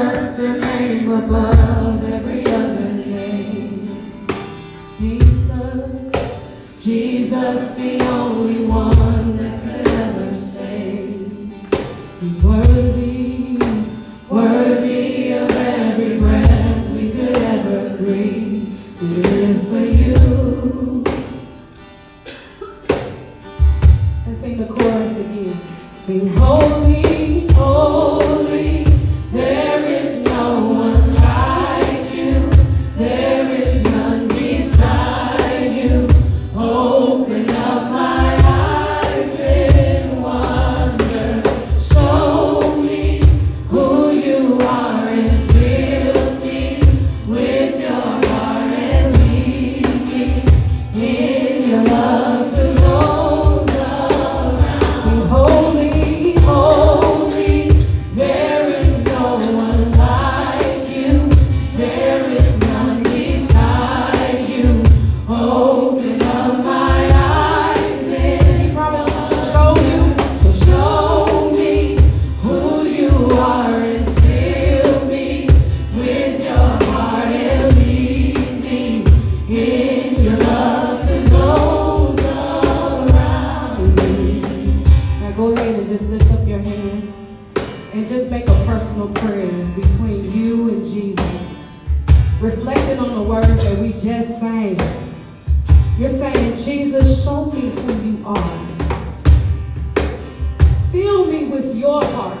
Just a name above. Jesus, show me who you are. Fill me with your heart.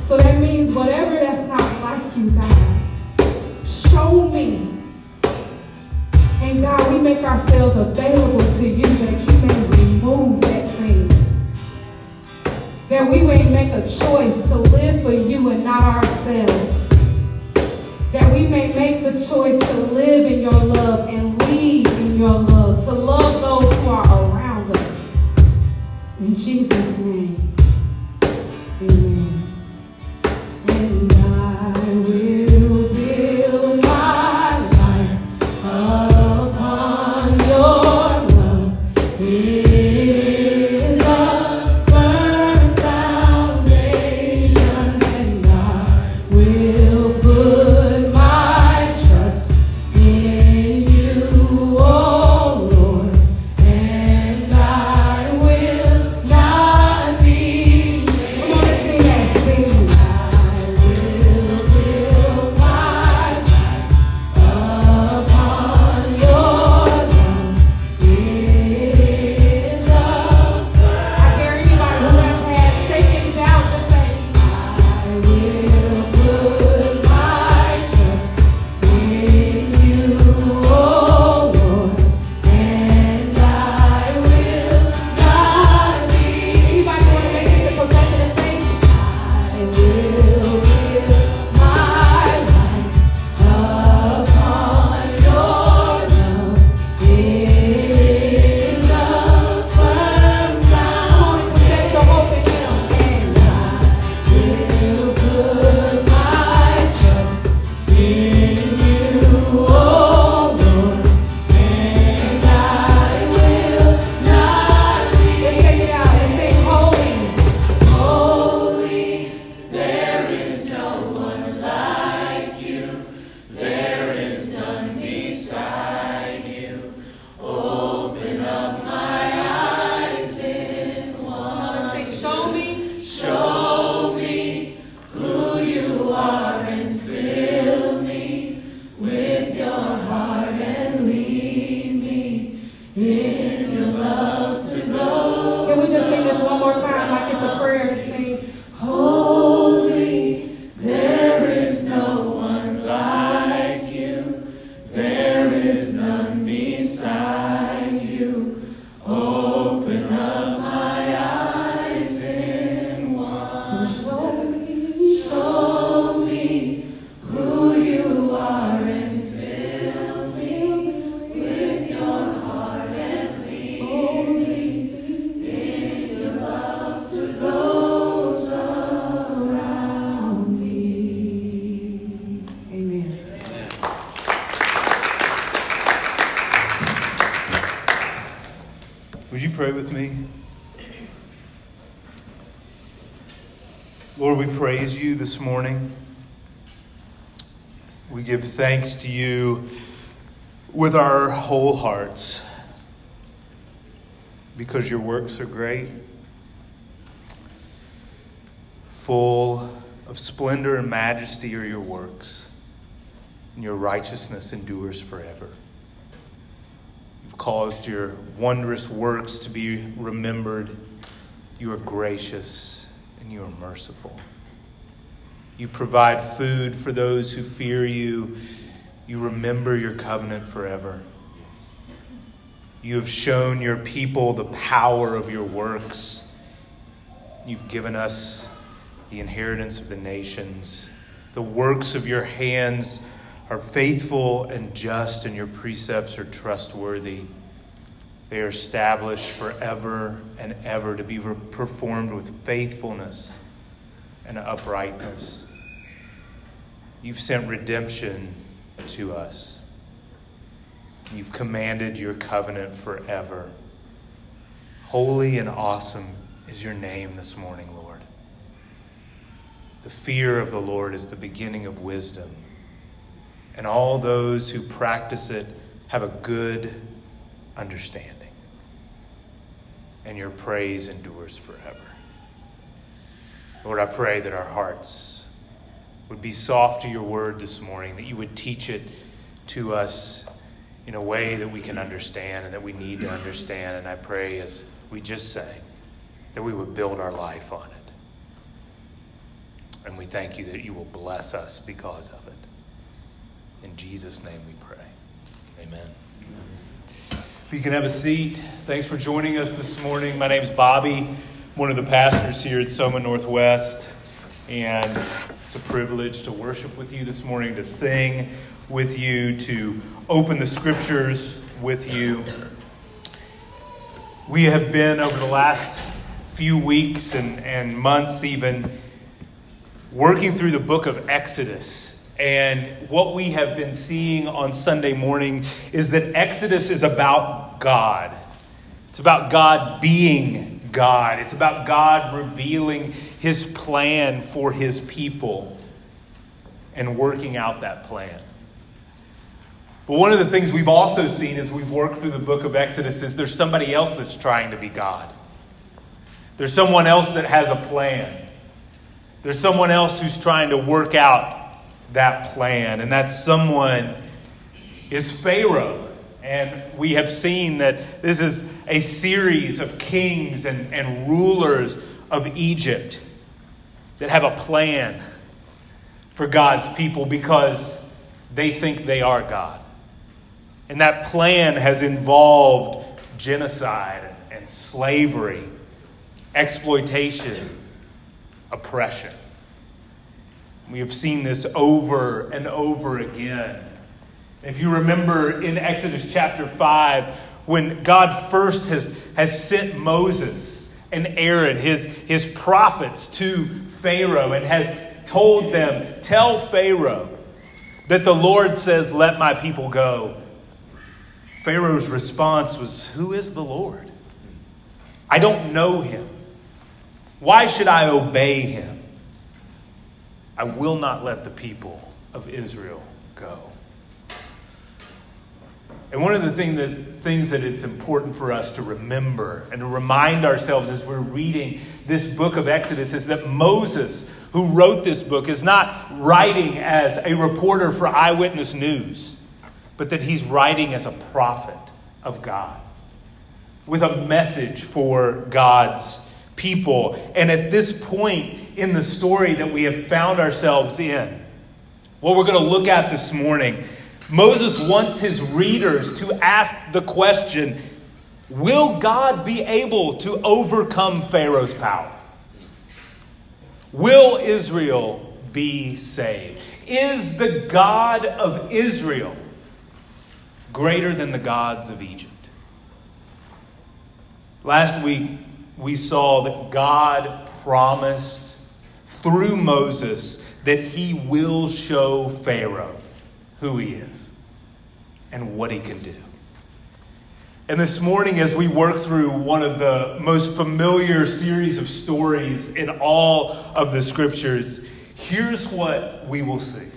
So that means whatever that's not like you, God, show me. And God, we make ourselves available to you that you may remove that thing. That we may make a choice to live for you and not ourselves. That we may make the choice to live in your love and lead your love, to love those who are around us. In Jesus' name. Lord, we praise you this morning. We give thanks to you with our whole hearts because your works are great, full of splendor and majesty are your works, and your righteousness endures forever. You've caused your wondrous works to be remembered. You are gracious and you are merciful. You provide food for those who fear you. You remember your covenant forever. You have shown your people the power of your works. You've given us the inheritance of the nations. The works of your hands are faithful and just, and your precepts are trustworthy. They are established forever and ever to be performed with faithfulness and uprightness. You've sent redemption to us. You've commanded your covenant forever. Holy and awesome is your name this morning, Lord. The fear of the Lord is the beginning of wisdom, and all those who practice it have a good understanding and your praise endures forever. Lord, I pray that our hearts would be soft to your word this morning, that you would teach it to us in a way that we can understand and that we need to understand. And I pray, as we just sang, that we would build our life on it. And we thank you that you will bless us because of it. In Jesus' name we pray. Amen. You can have a seat. Thanks for joining us this morning. My name is Bobby, I'm one of the pastors here at Soma Northwest, and it's a privilege to worship with you this morning, to sing with you, to open the scriptures with you. We have been over the last few weeks and, and months, even, working through the book of Exodus. And what we have been seeing on Sunday morning is that Exodus is about God. It's about God being God. It's about God revealing his plan for his people and working out that plan. But one of the things we've also seen as we've worked through the book of Exodus is there's somebody else that's trying to be God. There's someone else that has a plan. There's someone else who's trying to work out that plan. And that someone is Pharaoh. And we have seen that this is a series of kings and, and rulers of Egypt that have a plan for God's people because they think they are God. And that plan has involved genocide and slavery, exploitation, oppression. We have seen this over and over again. If you remember in Exodus chapter 5, when God first has, has sent Moses and Aaron, his, his prophets, to Pharaoh and has told them, Tell Pharaoh that the Lord says, Let my people go. Pharaoh's response was, Who is the Lord? I don't know him. Why should I obey him? I will not let the people of Israel go. And one of the thing things that it's important for us to remember and to remind ourselves as we're reading this book of Exodus is that Moses, who wrote this book, is not writing as a reporter for eyewitness news, but that he's writing as a prophet of God with a message for God's people. And at this point in the story that we have found ourselves in, what we're going to look at this morning, Moses wants his readers to ask the question Will God be able to overcome Pharaoh's power? Will Israel be saved? Is the God of Israel greater than the gods of Egypt? Last week, we saw that God promised through Moses that he will show Pharaoh who he is and what he can do. And this morning, as we work through one of the most familiar series of stories in all of the scriptures, here's what we will see.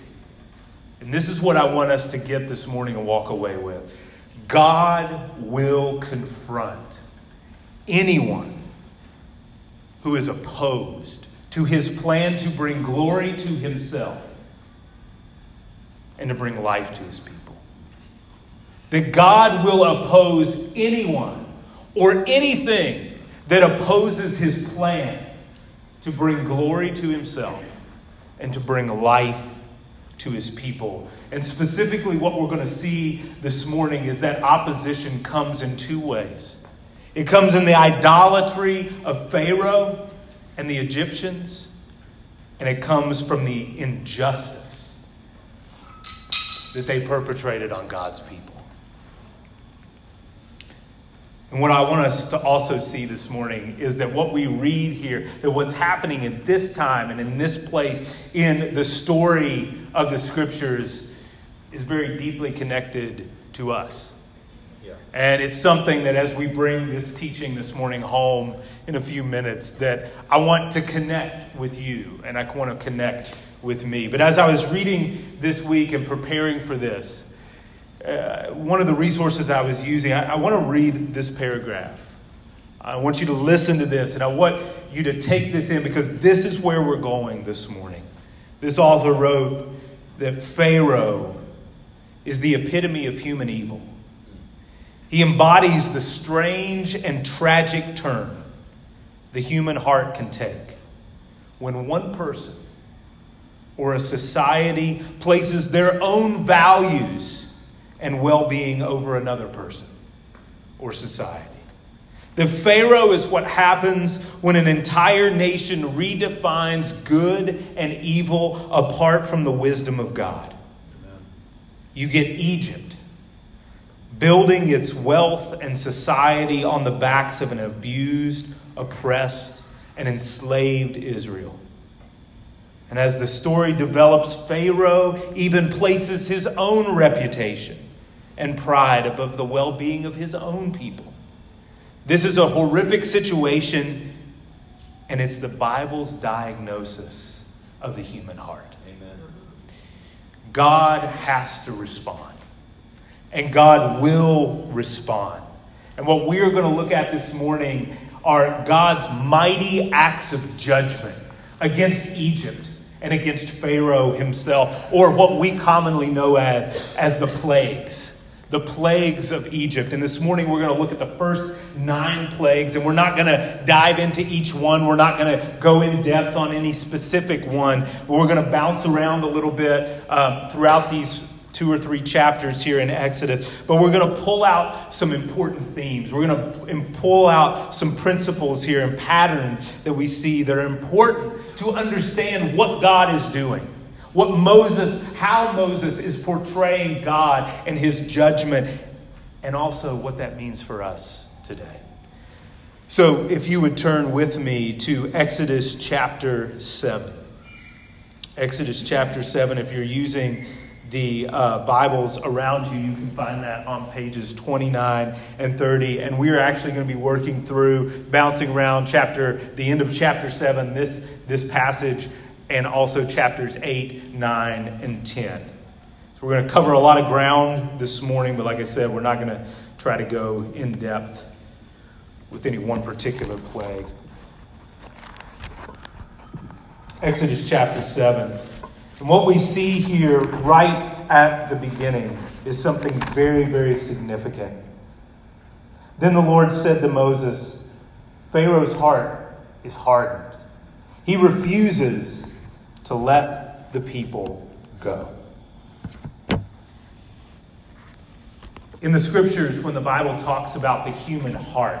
And this is what I want us to get this morning and walk away with God will confront anyone who is opposed to his plan to bring glory to himself and to bring life to his people. That God will oppose anyone or anything that opposes his plan to bring glory to himself and to bring life to his people. And specifically, what we're going to see this morning is that opposition comes in two ways it comes in the idolatry of Pharaoh and the Egyptians, and it comes from the injustice that they perpetrated on God's people. And what I want us to also see this morning is that what we read here, that what's happening in this time and in this place in the story of the scriptures is very deeply connected to us. Yeah. And it's something that as we bring this teaching this morning home in a few minutes, that I want to connect with you and I want to connect with me. But as I was reading this week and preparing for this, uh, one of the resources I was using, I, I want to read this paragraph. I want you to listen to this, and I want you to take this in because this is where we're going this morning. This author wrote that Pharaoh is the epitome of human evil. He embodies the strange and tragic turn the human heart can take when one person or a society places their own values and well being over another person or society. The Pharaoh is what happens when an entire nation redefines good and evil apart from the wisdom of God. You get Egypt building its wealth and society on the backs of an abused, oppressed, and enslaved Israel. And as the story develops, Pharaoh even places his own reputation and pride above the well being of his own people. This is a horrific situation, and it's the Bible's diagnosis of the human heart. Amen. God has to respond, and God will respond. And what we are going to look at this morning are God's mighty acts of judgment against Egypt and against Pharaoh himself, or what we commonly know as, as the plagues the plagues of Egypt. And this morning we're going to look at the first nine plagues, and we're not going to dive into each one. We're not going to go in depth on any specific one, but we're going to bounce around a little bit um, throughout these two or three chapters here in Exodus. But we're going to pull out some important themes. We're going to pull out some principles here and patterns that we see that are important to understand what God is doing. What Moses, how Moses is portraying God and his judgment, and also what that means for us today. So, if you would turn with me to Exodus chapter 7. Exodus chapter 7, if you're using the uh, Bibles around you, you can find that on pages 29 and 30. And we are actually going to be working through, bouncing around chapter, the end of chapter 7, this, this passage and also chapters 8, 9, and 10. So we're going to cover a lot of ground this morning, but like I said, we're not going to try to go in depth with any one particular plague. Exodus chapter 7. And what we see here right at the beginning is something very, very significant. Then the Lord said to Moses, Pharaoh's heart is hardened. He refuses to let the people go. In the scriptures, when the Bible talks about the human heart,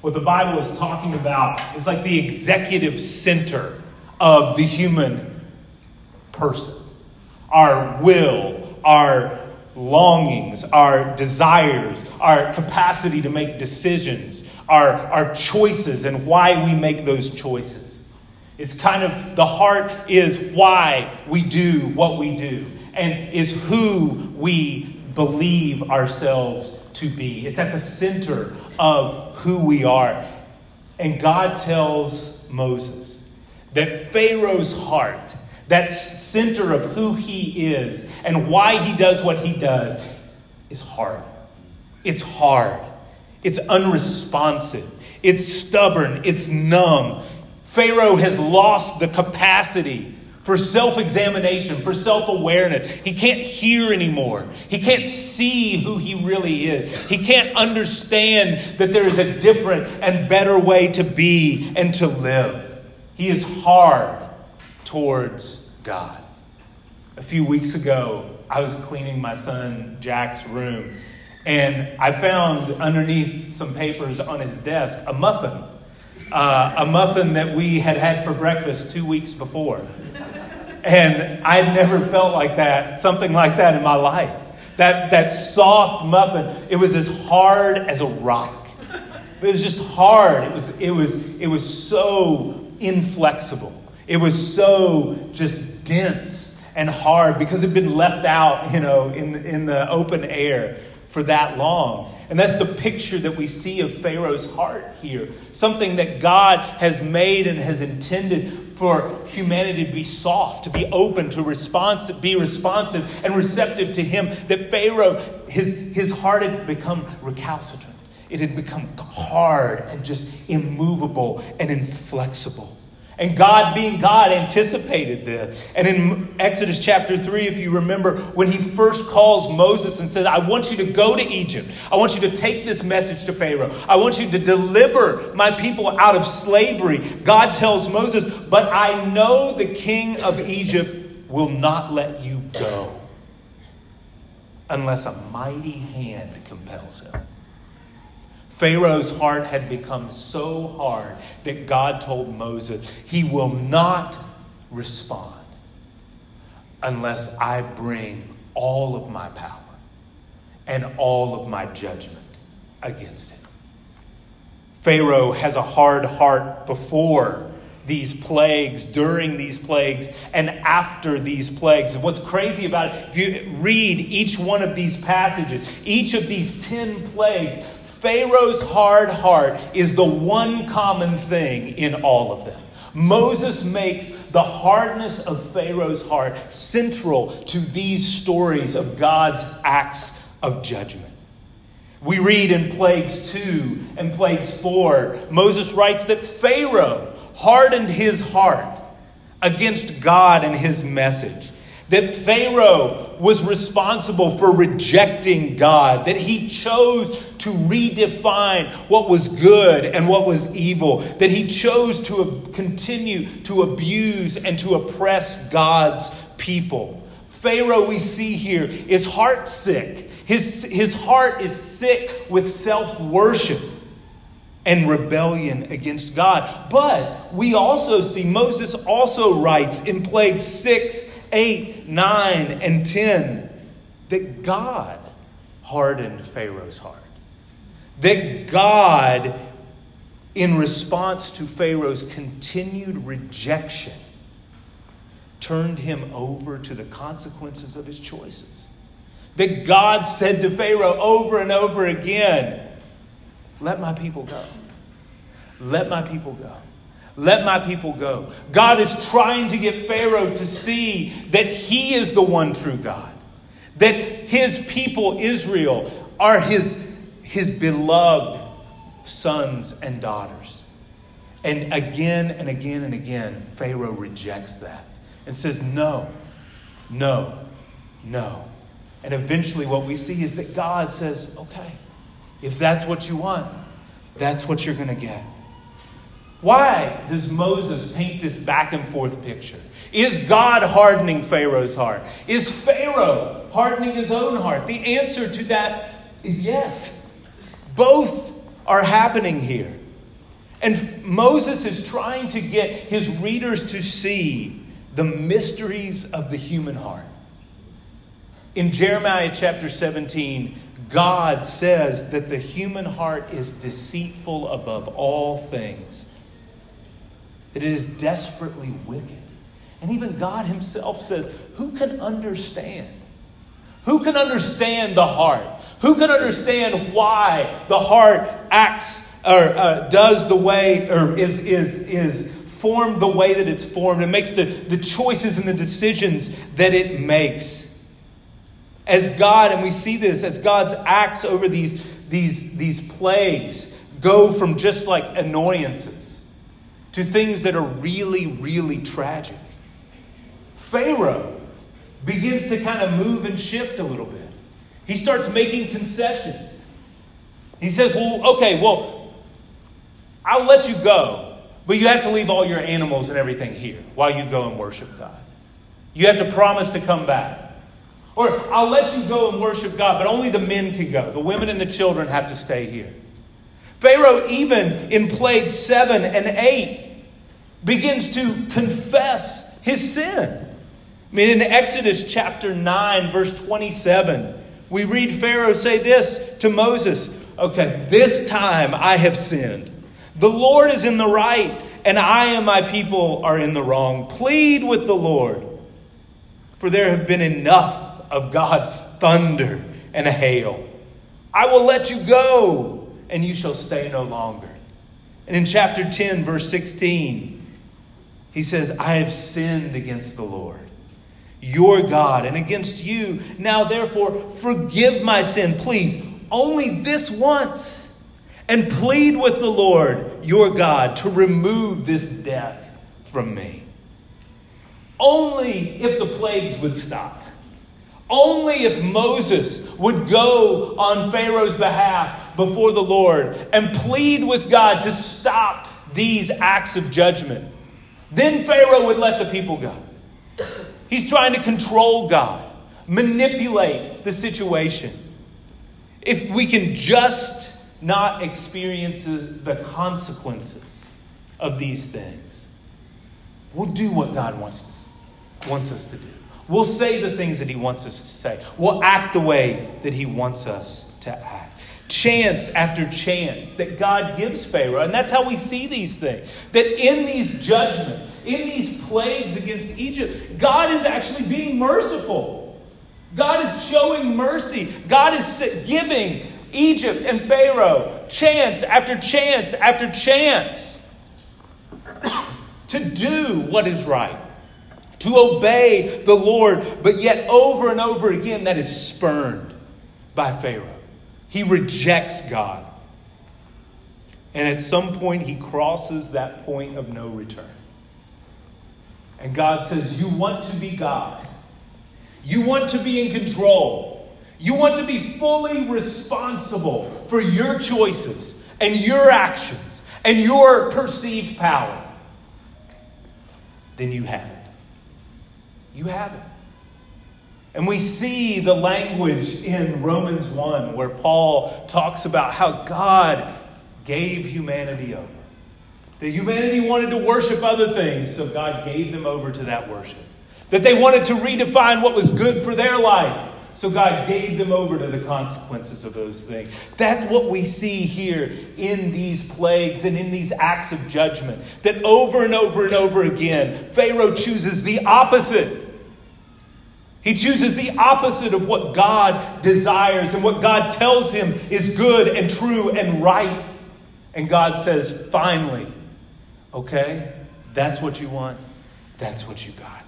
what the Bible is talking about is like the executive center of the human person. Our will, our longings, our desires, our capacity to make decisions, our, our choices, and why we make those choices. It's kind of the heart is why we do what we do and is who we believe ourselves to be. It's at the center of who we are. And God tells Moses that Pharaoh's heart, that center of who he is and why he does what he does, is hard. It's hard. It's unresponsive. It's stubborn. It's numb. Pharaoh has lost the capacity for self examination, for self awareness. He can't hear anymore. He can't see who he really is. He can't understand that there is a different and better way to be and to live. He is hard towards God. A few weeks ago, I was cleaning my son Jack's room, and I found underneath some papers on his desk a muffin. Uh, a muffin that we had had for breakfast two weeks before. And I'd never felt like that, something like that in my life. That, that soft muffin, it was as hard as a rock. It was just hard. It was, it was, it was so inflexible. It was so just dense and hard because it had been left out, you know, in, in the open air for that long. And that's the picture that we see of Pharaoh's heart here. Something that God has made and has intended for humanity to be soft, to be open, to responsive, be responsive and receptive to Him. That Pharaoh, his, his heart had become recalcitrant. It had become hard and just immovable and inflexible. And God, being God, anticipated this. And in Exodus chapter 3, if you remember, when he first calls Moses and says, I want you to go to Egypt. I want you to take this message to Pharaoh. I want you to deliver my people out of slavery. God tells Moses, But I know the king of Egypt will not let you go unless a mighty hand compels him. Pharaoh's heart had become so hard that God told Moses, He will not respond unless I bring all of my power and all of my judgment against him. Pharaoh has a hard heart before these plagues, during these plagues, and after these plagues. what's crazy about it, if you read each one of these passages, each of these 10 plagues, Pharaoh's hard heart is the one common thing in all of them. Moses makes the hardness of Pharaoh's heart central to these stories of God's acts of judgment. We read in Plagues 2 and Plagues 4, Moses writes that Pharaoh hardened his heart against God and his message that Pharaoh was responsible for rejecting God, that he chose to redefine what was good and what was evil, that he chose to continue to abuse and to oppress God's people. Pharaoh, we see here, is heart sick. His, his heart is sick with self worship and rebellion against God. But we also see, Moses also writes in Plague 6 8, 9, and 10 that God hardened Pharaoh's heart. That God, in response to Pharaoh's continued rejection, turned him over to the consequences of his choices. That God said to Pharaoh over and over again, Let my people go. Let my people go. Let my people go. God is trying to get Pharaoh to see that he is the one true God, that his people, Israel, are his, his beloved sons and daughters. And again and again and again, Pharaoh rejects that and says, No, no, no. And eventually, what we see is that God says, Okay, if that's what you want, that's what you're going to get. Why does Moses paint this back and forth picture? Is God hardening Pharaoh's heart? Is Pharaoh hardening his own heart? The answer to that is yes. Both are happening here. And Moses is trying to get his readers to see the mysteries of the human heart. In Jeremiah chapter 17, God says that the human heart is deceitful above all things it is desperately wicked. And even God Himself says, Who can understand? Who can understand the heart? Who can understand why the heart acts or uh, does the way or is, is, is formed the way that it's formed and makes the, the choices and the decisions that it makes? As God, and we see this as God's acts over these, these, these plagues go from just like annoyances to things that are really, really tragic. Pharaoh begins to kind of move and shift a little bit. He starts making concessions. He says, Well, okay, well, I'll let you go, but you have to leave all your animals and everything here while you go and worship God. You have to promise to come back. Or I'll let you go and worship God, but only the men can go. The women and the children have to stay here. Pharaoh, even in plague 7 and 8, begins to confess his sin. I mean, in Exodus chapter 9, verse 27, we read Pharaoh say this to Moses Okay, this time I have sinned. The Lord is in the right, and I and my people are in the wrong. Plead with the Lord, for there have been enough of God's thunder and hail. I will let you go, and you shall stay no longer. And in chapter 10, verse 16, he says, I have sinned against the Lord your God and against you. Now, therefore, forgive my sin, please, only this once, and plead with the Lord your God to remove this death from me. Only if the plagues would stop. Only if Moses would go on Pharaoh's behalf before the Lord and plead with God to stop these acts of judgment. Then Pharaoh would let the people go. He's trying to control God, manipulate the situation. If we can just not experience the consequences of these things, we'll do what God wants, to, wants us to do. We'll say the things that He wants us to say. We'll act the way that He wants us to act chance after chance that God gives Pharaoh. And that's how we see these things. That in these judgments, in these plagues against Egypt, God is actually being merciful. God is showing mercy. God is giving Egypt and Pharaoh chance after chance after chance to do what is right, to obey the Lord. But yet, over and over again, that is spurned by Pharaoh. He rejects God. And at some point, he crosses that point of no return. And God says, You want to be God. You want to be in control. You want to be fully responsible for your choices and your actions and your perceived power. Then you have it. You have it. And we see the language in Romans 1 where Paul talks about how God gave humanity over. That humanity wanted to worship other things, so God gave them over to that worship. That they wanted to redefine what was good for their life, so God gave them over to the consequences of those things. That's what we see here in these plagues and in these acts of judgment. That over and over and over again, Pharaoh chooses the opposite he chooses the opposite of what God desires and what God tells him is good and true and right. And God says, finally, okay, that's what you want, that's what you got.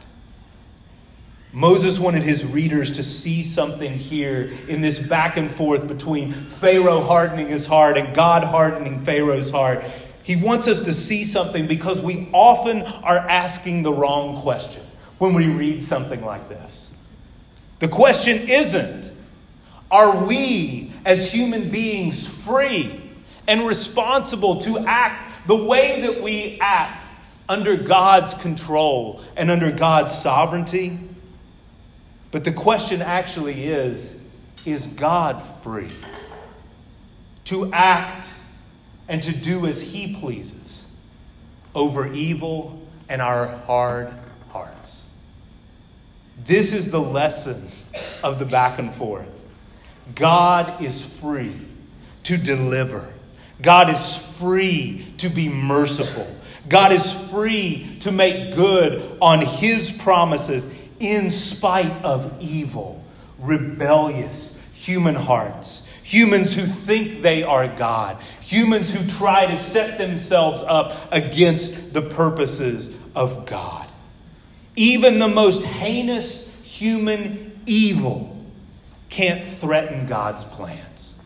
Moses wanted his readers to see something here in this back and forth between Pharaoh hardening his heart and God hardening Pharaoh's heart. He wants us to see something because we often are asking the wrong question when we read something like this. The question isn't are we as human beings free and responsible to act the way that we act under God's control and under God's sovereignty? But the question actually is is God free to act and to do as He pleases over evil and our hard hearts? This is the lesson of the back and forth. God is free to deliver. God is free to be merciful. God is free to make good on his promises in spite of evil, rebellious human hearts. Humans who think they are God. Humans who try to set themselves up against the purposes of God. Even the most heinous human evil can't threaten God's plans.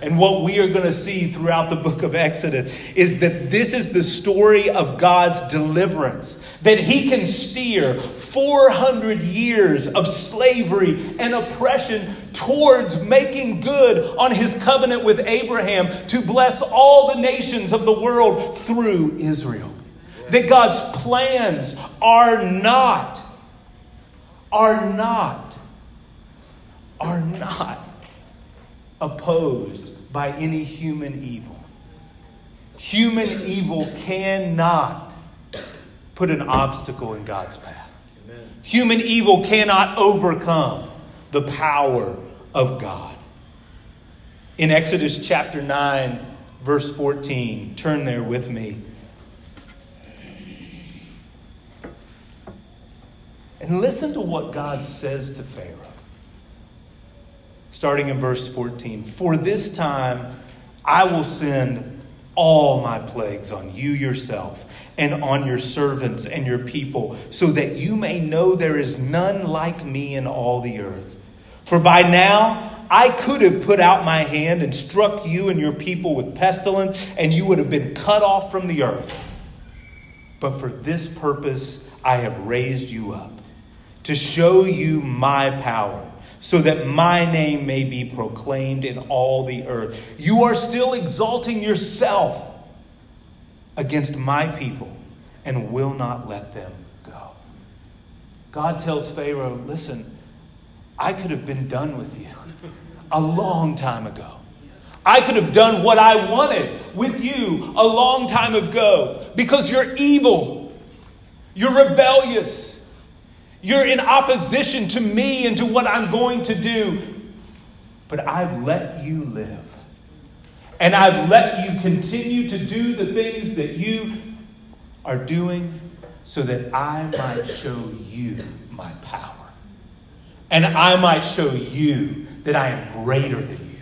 And what we are going to see throughout the book of Exodus is that this is the story of God's deliverance. That he can steer 400 years of slavery and oppression towards making good on his covenant with Abraham to bless all the nations of the world through Israel. That God's plans are not, are not, are not opposed by any human evil. Human evil cannot put an obstacle in God's path. Amen. Human evil cannot overcome the power of God. In Exodus chapter 9, verse 14, turn there with me. And listen to what God says to Pharaoh starting in verse 14. For this time I will send all my plagues on you yourself and on your servants and your people, so that you may know there is none like me in all the earth. For by now I could have put out my hand and struck you and your people with pestilence, and you would have been cut off from the earth. But for this purpose I have raised you up, to show you my power so that my name may be proclaimed in all the earth. You are still exalting yourself against my people and will not let them go. God tells Pharaoh, listen, I could have been done with you a long time ago. I could have done what I wanted with you a long time ago because you're evil, you're rebellious. You're in opposition to me and to what I'm going to do. But I've let you live. And I've let you continue to do the things that you are doing so that I might show you my power. And I might show you that I am greater than you.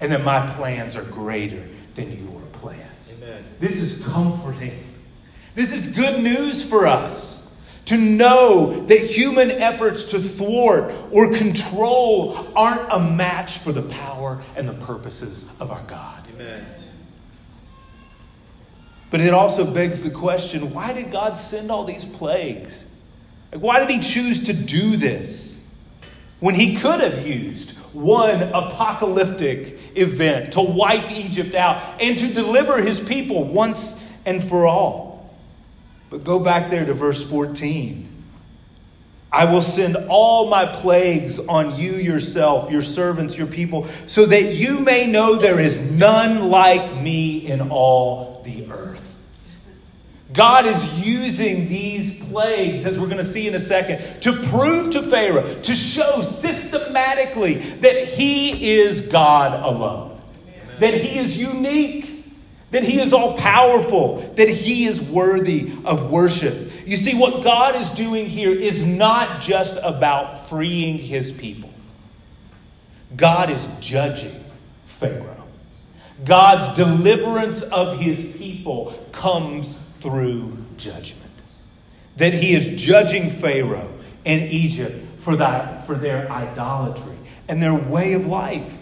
And that my plans are greater than your plans. Amen. This is comforting. This is good news for us to know that human efforts to thwart or control aren't a match for the power and the purposes of our God. Amen. But it also begs the question why did God send all these plagues? Like, why did He choose to do this when He could have used one apocalyptic event to wipe Egypt out and to deliver His people once and for all? But go back there to verse 14. I will send all my plagues on you yourself, your servants, your people, so that you may know there is none like me in all the earth. God is using these plagues, as we're going to see in a second, to prove to Pharaoh, to show systematically that he is God alone, that he is unique that He is all powerful, that He is worthy of worship. You see, what God is doing here is not just about freeing His people, God is judging Pharaoh. God's deliverance of His people comes through judgment. That He is judging Pharaoh and Egypt for, that, for their idolatry and their way of life.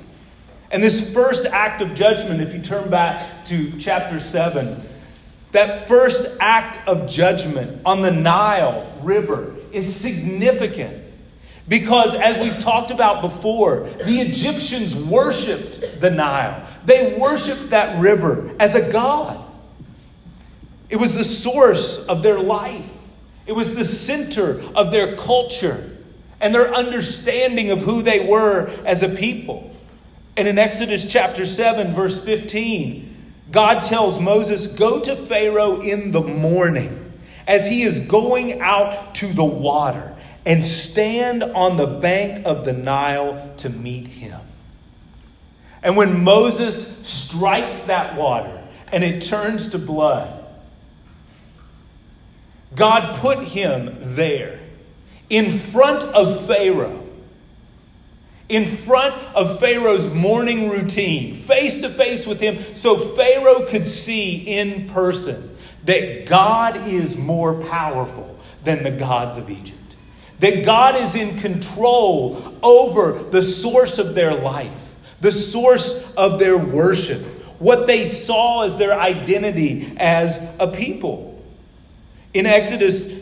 And this first act of judgment, if you turn back to chapter 7, that first act of judgment on the Nile River is significant. Because, as we've talked about before, the Egyptians worshiped the Nile. They worshiped that river as a god. It was the source of their life, it was the center of their culture and their understanding of who they were as a people. And in Exodus chapter 7, verse 15, God tells Moses, Go to Pharaoh in the morning as he is going out to the water and stand on the bank of the Nile to meet him. And when Moses strikes that water and it turns to blood, God put him there in front of Pharaoh in front of Pharaoh's morning routine, face to face with him, so Pharaoh could see in person that God is more powerful than the gods of Egypt. That God is in control over the source of their life, the source of their worship, what they saw as their identity as a people. In Exodus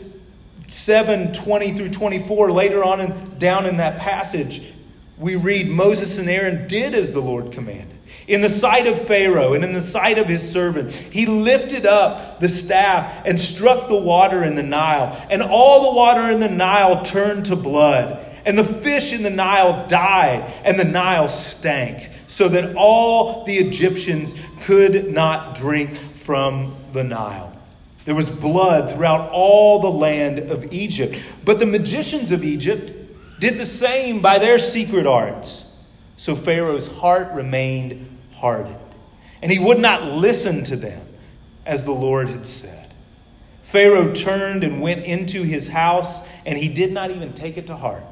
7 20 through 24, later on in, down in that passage, we read Moses and Aaron did as the Lord commanded. In the sight of Pharaoh and in the sight of his servants, he lifted up the staff and struck the water in the Nile. And all the water in the Nile turned to blood. And the fish in the Nile died, and the Nile stank, so that all the Egyptians could not drink from the Nile. There was blood throughout all the land of Egypt. But the magicians of Egypt did the same by their secret arts. So Pharaoh's heart remained hardened, and he would not listen to them as the Lord had said. Pharaoh turned and went into his house, and he did not even take it to heart.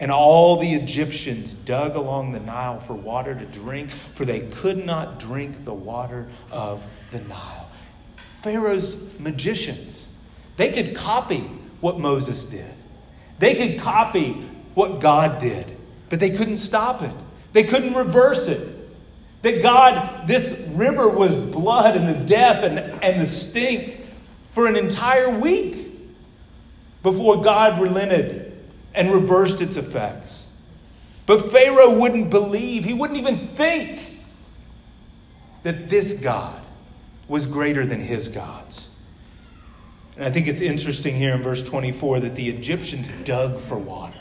And all the Egyptians dug along the Nile for water to drink, for they could not drink the water of the Nile. Pharaoh's magicians, they could copy what Moses did. They could copy what God did, but they couldn't stop it. They couldn't reverse it. That God, this river was blood and the death and, and the stink for an entire week before God relented and reversed its effects. But Pharaoh wouldn't believe, he wouldn't even think that this God was greater than his gods. And I think it's interesting here in verse 24 that the Egyptians dug for water.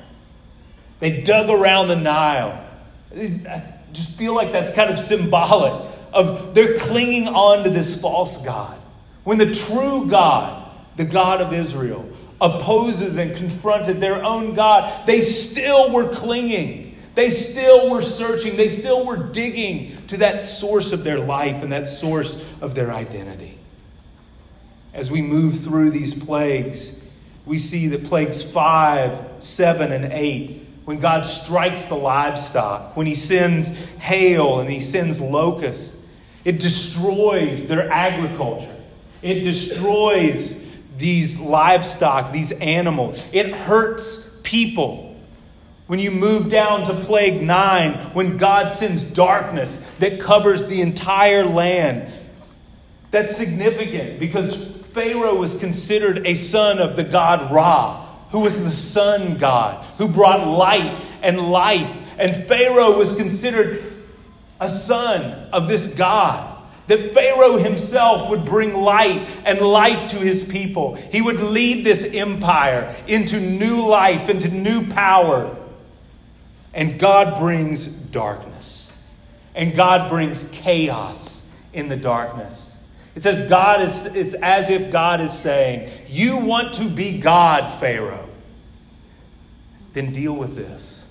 They dug around the Nile. I just feel like that's kind of symbolic of they're clinging on to this false God. When the true God, the God of Israel, opposes and confronted their own God, they still were clinging. They still were searching. They still were digging to that source of their life and that source of their identity. As we move through these plagues, we see that plagues 5, 7, and 8, when God strikes the livestock, when He sends hail and He sends locusts, it destroys their agriculture. It destroys these livestock, these animals. It hurts people. When you move down to plague nine, when God sends darkness that covers the entire land, that's significant because Pharaoh was considered a son of the god Ra, who was the sun god, who brought light and life. And Pharaoh was considered a son of this God. That Pharaoh himself would bring light and life to his people. He would lead this empire into new life, into new power. And God brings darkness. And God brings chaos in the darkness. It says God is, it's as if God is saying, You want to be God, Pharaoh. Then deal with this.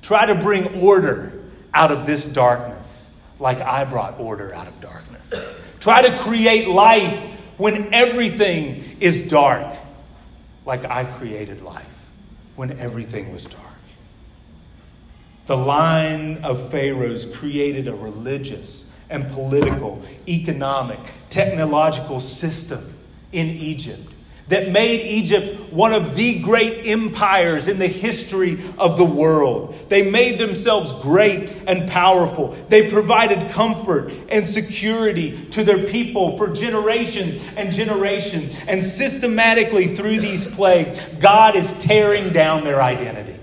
Try to bring order out of this darkness, like I brought order out of darkness. Try to create life when everything is dark, like I created life when everything was dark. The line of Pharaohs created a religious, and political, economic, technological system in Egypt that made Egypt one of the great empires in the history of the world. They made themselves great and powerful. They provided comfort and security to their people for generations and generations. And systematically through these plagues, God is tearing down their identity.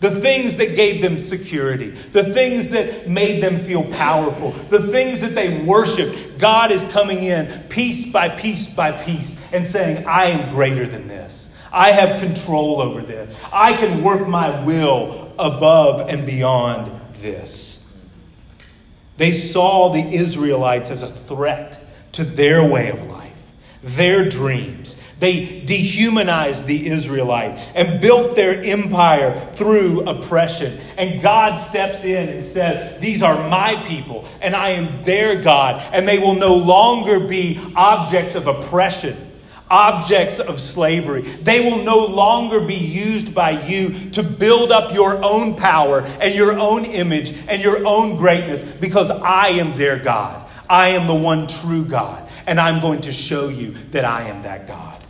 The things that gave them security, the things that made them feel powerful, the things that they worshiped, God is coming in piece by piece by piece and saying, I am greater than this. I have control over this. I can work my will above and beyond this. They saw the Israelites as a threat to their way of life, their dreams, they dehumanized the Israelites and built their empire through oppression. And God steps in and says, These are my people, and I am their God, and they will no longer be objects of oppression. objects of slavery. They will no longer be used by you to build up your own power and your own image and your own greatness because I am their God. I am the one true God, and I'm going to show you that I am that God.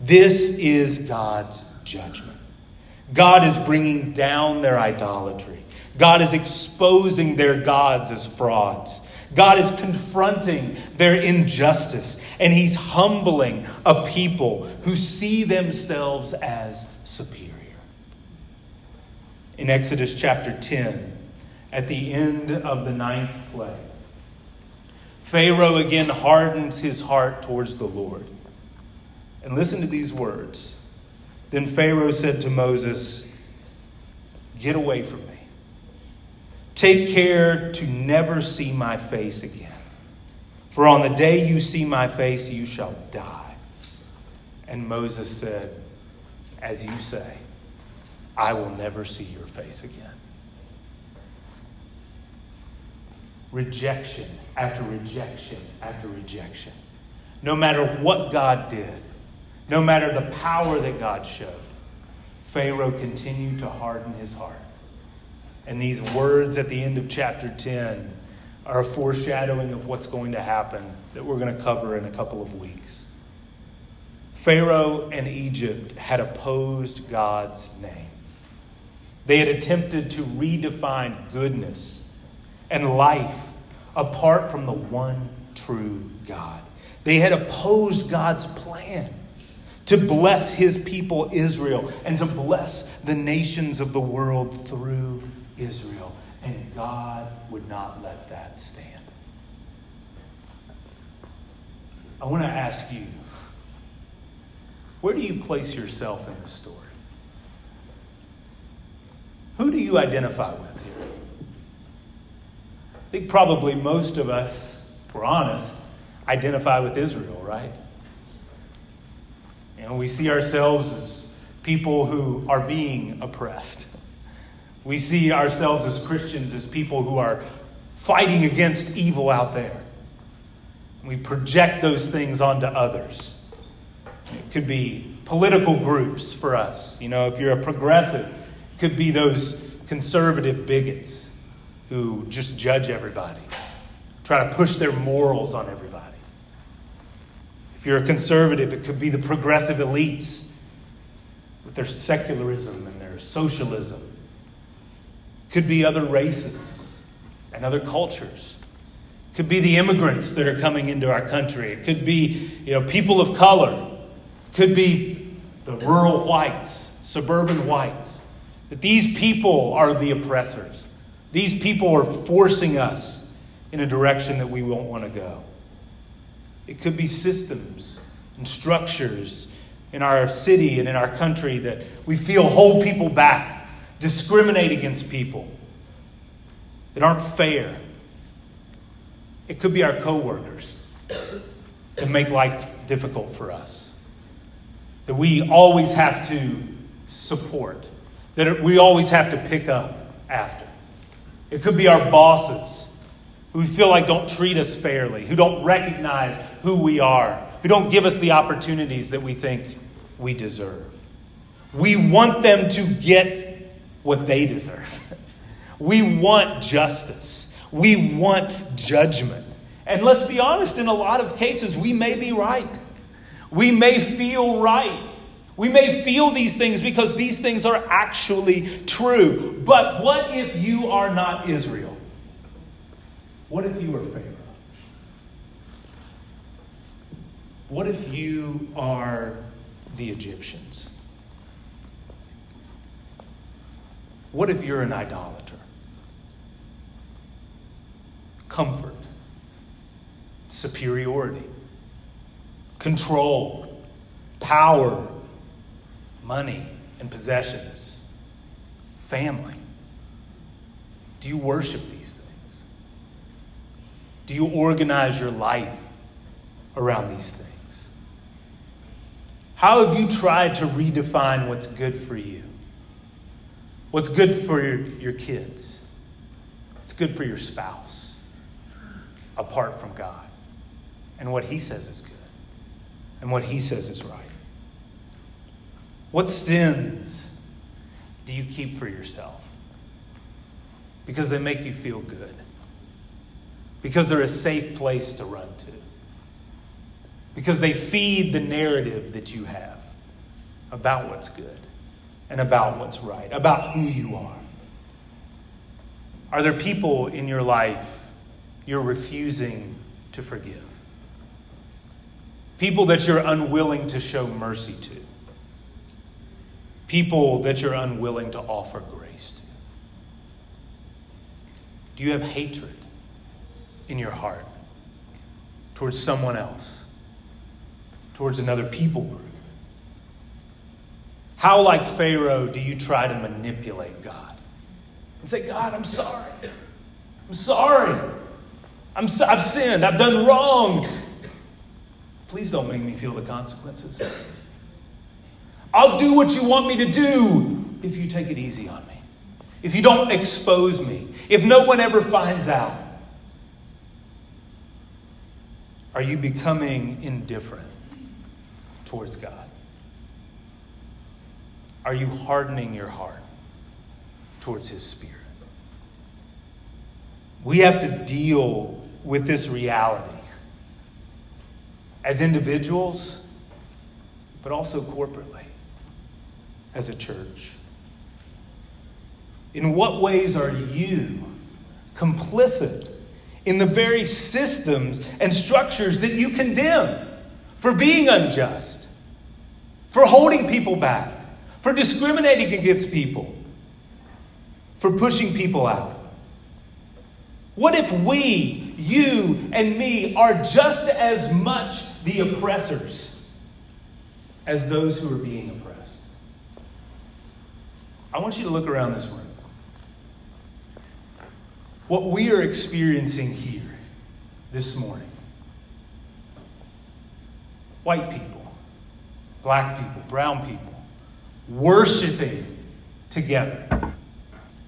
This is God's judgment. God is bringing down their idolatry. God is exposing their gods as frauds. God is confronting their injustice, and He's humbling a people who see themselves as superior. In Exodus chapter 10, at the end of the ninth plague, Pharaoh again hardens his heart towards the Lord. And listen to these words. Then Pharaoh said to Moses, Get away from me. Take care to never see my face again. For on the day you see my face, you shall die. And Moses said, As you say, I will never see your face again. Rejection after rejection after rejection. No matter what God did, no matter the power that God showed, Pharaoh continued to harden his heart. And these words at the end of chapter 10 are a foreshadowing of what's going to happen that we're going to cover in a couple of weeks. Pharaoh and Egypt had opposed God's name. They had attempted to redefine goodness and life apart from the one true God. They had opposed God's plan to bless his people Israel and to bless the nations of the world through Israel, and God would not let that stand. I want to ask you where do you place yourself in this story? Who do you identify with here? I think probably most of us, if we're honest, identify with Israel, right? You know, we see ourselves as people who are being oppressed. We see ourselves as Christians as people who are fighting against evil out there. We project those things onto others. It could be political groups for us. You know, if you're a progressive, it could be those conservative bigots who just judge everybody, try to push their morals on everybody. If you're a conservative, it could be the progressive elites with their secularism and their socialism could be other races and other cultures. Could be the immigrants that are coming into our country. It could be you know, people of color. Could be the rural whites, suburban whites. That these people are the oppressors. These people are forcing us in a direction that we won't want to go. It could be systems and structures in our city and in our country that we feel hold people back discriminate against people that aren't fair. It could be our coworkers that make life difficult for us. That we always have to support. That we always have to pick up after. It could be our bosses who we feel like don't treat us fairly, who don't recognize who we are, who don't give us the opportunities that we think we deserve. We want them to get what they deserve. We want justice. We want judgment. And let's be honest, in a lot of cases, we may be right. We may feel right. We may feel these things because these things are actually true. But what if you are not Israel? What if you are Pharaoh? What if you are the Egyptians? What if you're an idolater? Comfort, superiority, control, power, money and possessions, family. Do you worship these? Do you organize your life around these things? How have you tried to redefine what's good for you? What's good for your, your kids? What's good for your spouse apart from God and what He says is good? and what He says is right? What sins do you keep for yourself? Because they make you feel good. Because they're a safe place to run to. Because they feed the narrative that you have about what's good and about what's right, about who you are. Are there people in your life you're refusing to forgive? People that you're unwilling to show mercy to? People that you're unwilling to offer grace to? Do you have hatred in your heart towards someone else, towards another people group? How, like Pharaoh, do you try to manipulate God? And say, God, I'm sorry. I'm sorry. I'm so, I've sinned. I've done wrong. Please don't make me feel the consequences. I'll do what you want me to do if you take it easy on me. If you don't expose me. If no one ever finds out. Are you becoming indifferent towards God? Are you hardening your heart towards His Spirit? We have to deal with this reality as individuals, but also corporately as a church. In what ways are you complicit in the very systems and structures that you condemn for being unjust, for holding people back, for discriminating against people, for pushing people out? What if we, you and me, are just as much the oppressors as those who are being oppressed? I want you to look around this room. What we are experiencing here this morning white people, black people, brown people, worshiping together,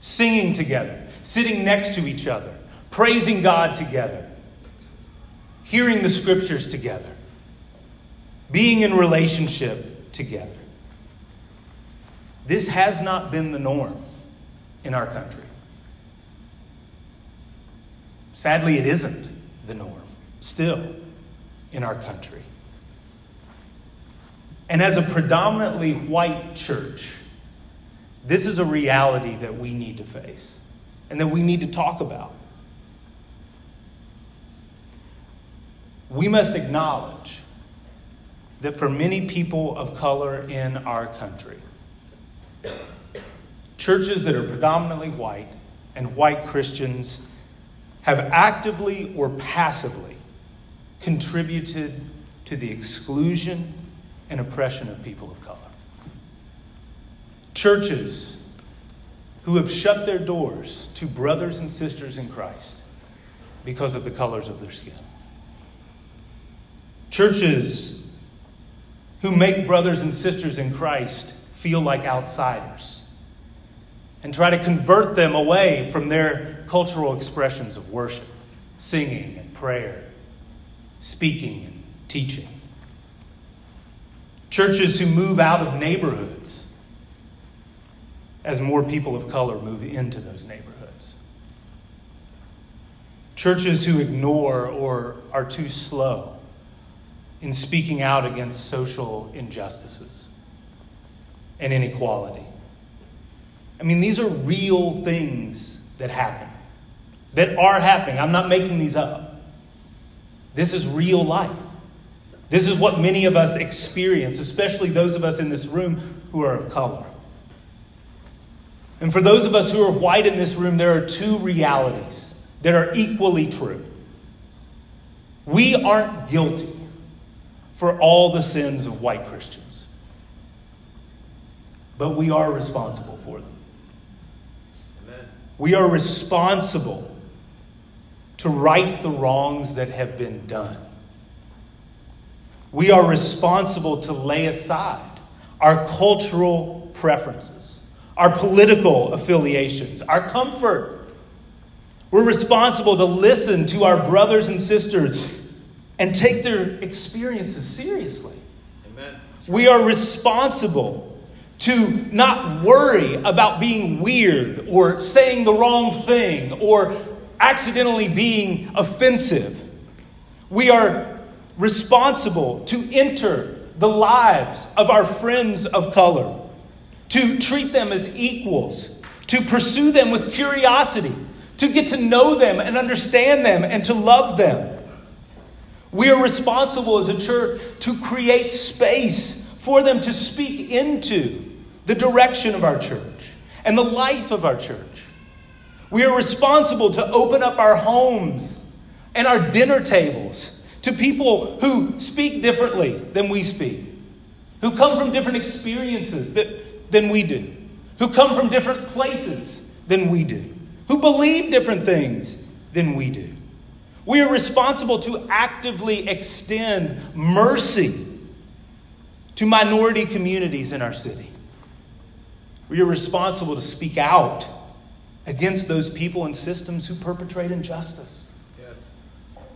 singing together, sitting next to each other, praising God together, hearing the scriptures together, being in relationship together. This has not been the norm in our country. Sadly, it isn't the norm still in our country. And as a predominantly white church, this is a reality that we need to face and that we need to talk about. We must acknowledge that for many people of color in our country, churches that are predominantly white and white Christians have actively or passively contributed to the exclusion and oppression of people of color. Churches who have shut their doors to brothers and sisters in Christ because of the colors of their skin. Churches who make brothers and sisters in Christ feel like outsiders and try to convert them away from their cultural expressions of worship, singing and prayer, speaking and teaching. Churches who move out of neighborhoods as more people of color move into those neighborhoods. Churches who ignore or are too slow in speaking out against social injustices and inequality. I mean, these are real things that happen, that are happening. I'm not making these up. This is real life. This is what many of us experience, especially those of us in this room who are of color. And for those of us who are white in this room, there are two realities that are equally true. We aren't guilty for all the sins of white Christians, but we are responsible for them. We are responsible to right the wrongs that have been done. We are responsible to lay aside our cultural preferences, our political affiliations, our comfort. We're responsible to listen to our brothers and sisters and take their experiences seriously. Amen. We are responsible to not worry about being weird or saying the wrong thing or accidentally being offensive. We are responsible to enter the lives of our friends of color, to treat them as equals, to pursue them with curiosity, to get to know them and understand them and to love them. We are responsible as a church to create space for them to speak into the direction of our church and the life of our church. We are responsible to open up our homes and our dinner tables to people who speak differently than we speak, who come from different experiences that, than we do, who come from different places than we do, who believe different things than we do. We are responsible to actively extend mercy to minority communities in our city. We are responsible to speak out against those people and systems who perpetrate injustice. Yes.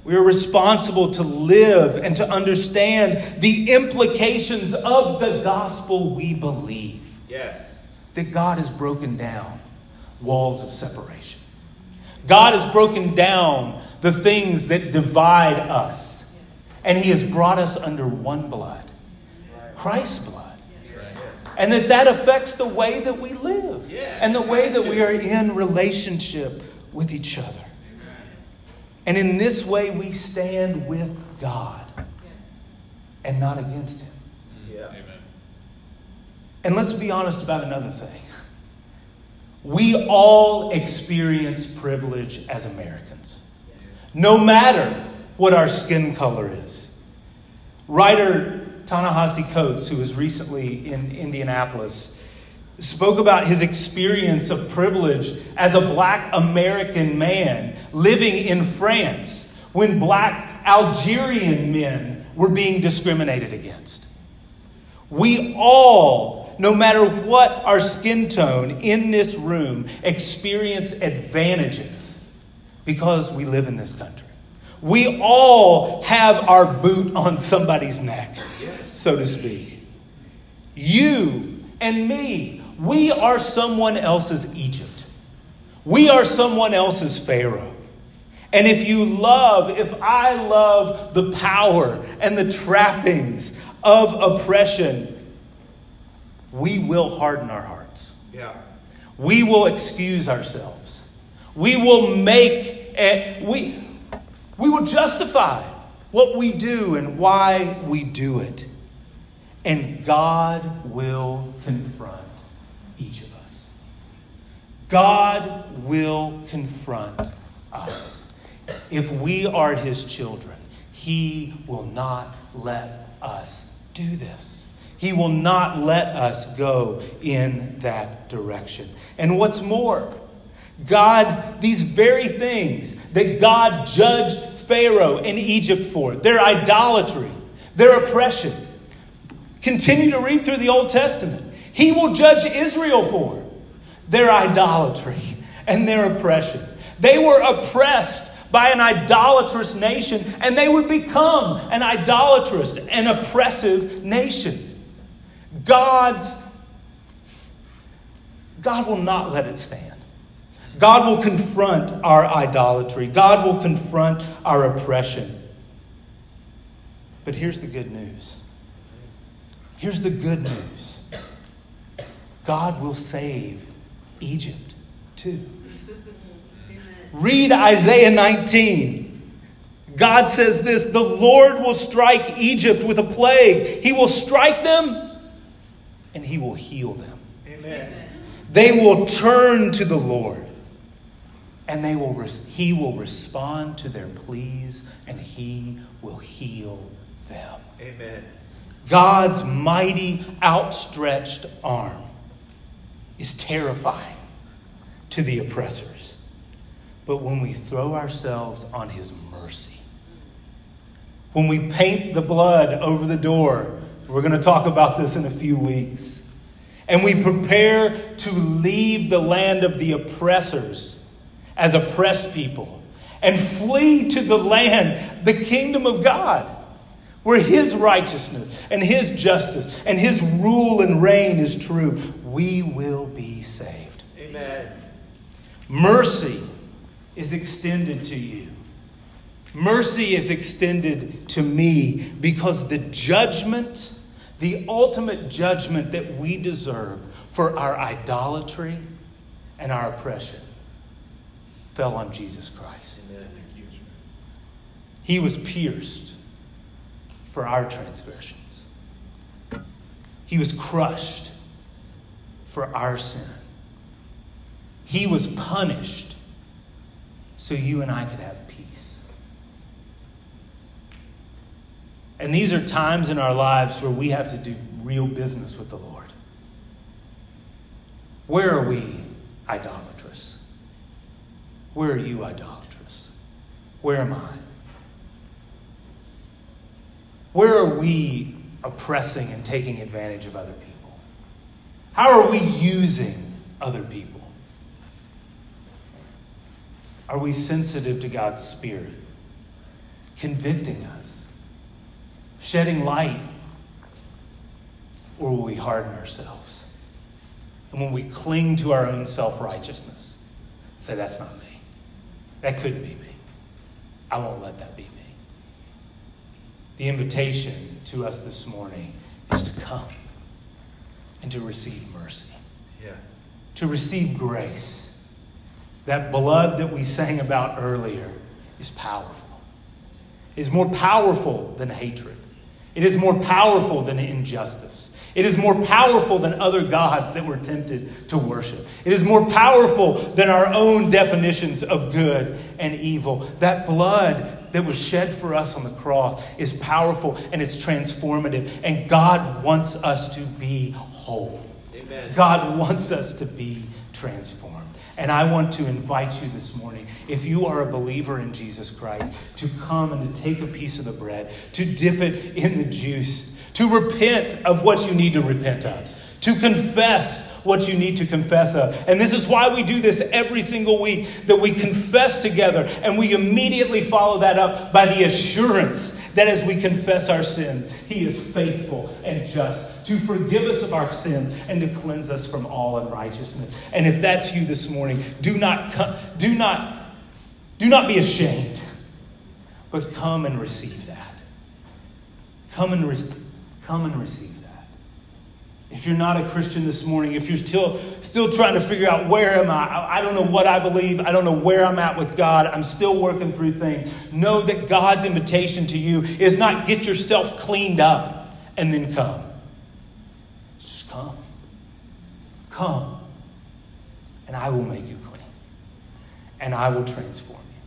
We are responsible to live and to understand the implications of the gospel we believe. Yes. That God has broken down walls of separation. God has broken down the things that divide us. And He has brought us under one blood Christ's blood. And that that affects the way that we live and the way that we are in relationship with each other. And in this way, we stand with God and not against Him. Mm. Yeah. Amen. And let's be honest about another thing. We all experience privilege as Americans, no matter what our skin color is. Writer Ta-Nehisi Coates, who was recently in Indianapolis, spoke about his experience of privilege as a black American man living in France when black Algerian men were being discriminated against. We all no matter what our skin tone in this room, experience advantages because we live in this country. We all have our boot on somebody's neck, so to speak. You and me, we are someone else's Egypt. We are someone else's Pharaoh. And if you love, if I love the power and the trappings of oppression, we will harden our hearts. Yeah. We will excuse ourselves. We will make it, we we will justify what we do and why we do it. And God will confront each of us. God will confront us. If we are his children, he will not let us do this. He will not let us go in that direction. And what's more, God, these very things that God judged Pharaoh in Egypt for, their idolatry, their oppression. Continue to read through the Old Testament. He will judge Israel for their idolatry and their oppression. They were oppressed by an idolatrous nation, and they would become an idolatrous and oppressive nation. God, God will not let it stand. God will confront our idolatry. God will confront our oppression. But here's the good news. Here's the good news. God will save Egypt too. Read Isaiah 19. God says this The Lord will strike Egypt with a plague. He will strike them and he will heal them. Amen. They will turn to the Lord and they will he will respond to their pleas and he will heal them. Amen. God's mighty outstretched arm is terrifying to the oppressors. But when we throw ourselves on his mercy, when we paint the blood over the door we're going to talk about this in a few weeks. And we prepare to leave the land of the oppressors as oppressed people and flee to the land, the kingdom of God, where His righteousness and His justice and His rule and reign is true, we will be saved. Amen. Mercy is extended to you. Mercy is extended to me because the judgment, the ultimate judgment that we deserve for our idolatry and our oppression, fell on Jesus Christ. He was pierced for our transgressions, He was crushed for our sin. He was punished so you and I could have peace. And these are times in our lives where we have to do real business with the Lord. Where are we idolatrous? Where are you idolatrous? Where am I? Where are we oppressing and taking advantage of other people? How are we using other people? Are we sensitive to God's Spirit, convicting us, shedding light? Or will we harden ourselves? And when we cling to our own self righteousness, say, That's not me. That couldn't be me. I won't let that be me. The invitation to us this morning is to come and to receive mercy, Yeah. to receive grace. That blood that we sang about earlier is powerful. It is more powerful than hatred. It is more powerful than injustice. It is more powerful than other gods that we're tempted to worship. It is more powerful than our own definitions of good and evil. That blood that was shed for us on the cross is powerful and it's transformative. And God wants us to be whole. Amen. God wants us to be transformed. And I want to invite you this morning, if you are a believer in Jesus Christ, to come and to take a piece of the bread, to dip it in the juice, to repent of what you need to repent of, to confess what you need to confess of. And this is why we do this every single week that we confess together and we immediately follow that up by the assurance that as we confess our sins, He is faithful and just to forgive us of our sins and to cleanse us from all unrighteousness. And if that's you this morning, do not do not do not be ashamed, but come and receive that. Come and re- come and receive that. If you're not a Christian this morning, if you're still still trying to figure out where am I, I don't know what I believe, I don't know where I'm at with God, I'm still working through things. Know that God's invitation to you is not get yourself cleaned up and then come. Just come. Come. And I will make you clean. And I will transform you.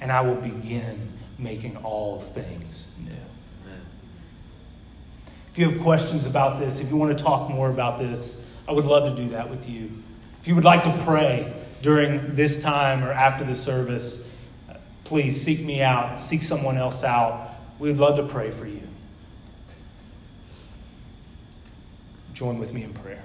And I will begin making all things. If you have questions about this, if you want to talk more about this, I would love to do that with you. If you would like to pray during this time or after the service, please seek me out, seek someone else out. We'd love to pray for you. Join with me in prayer.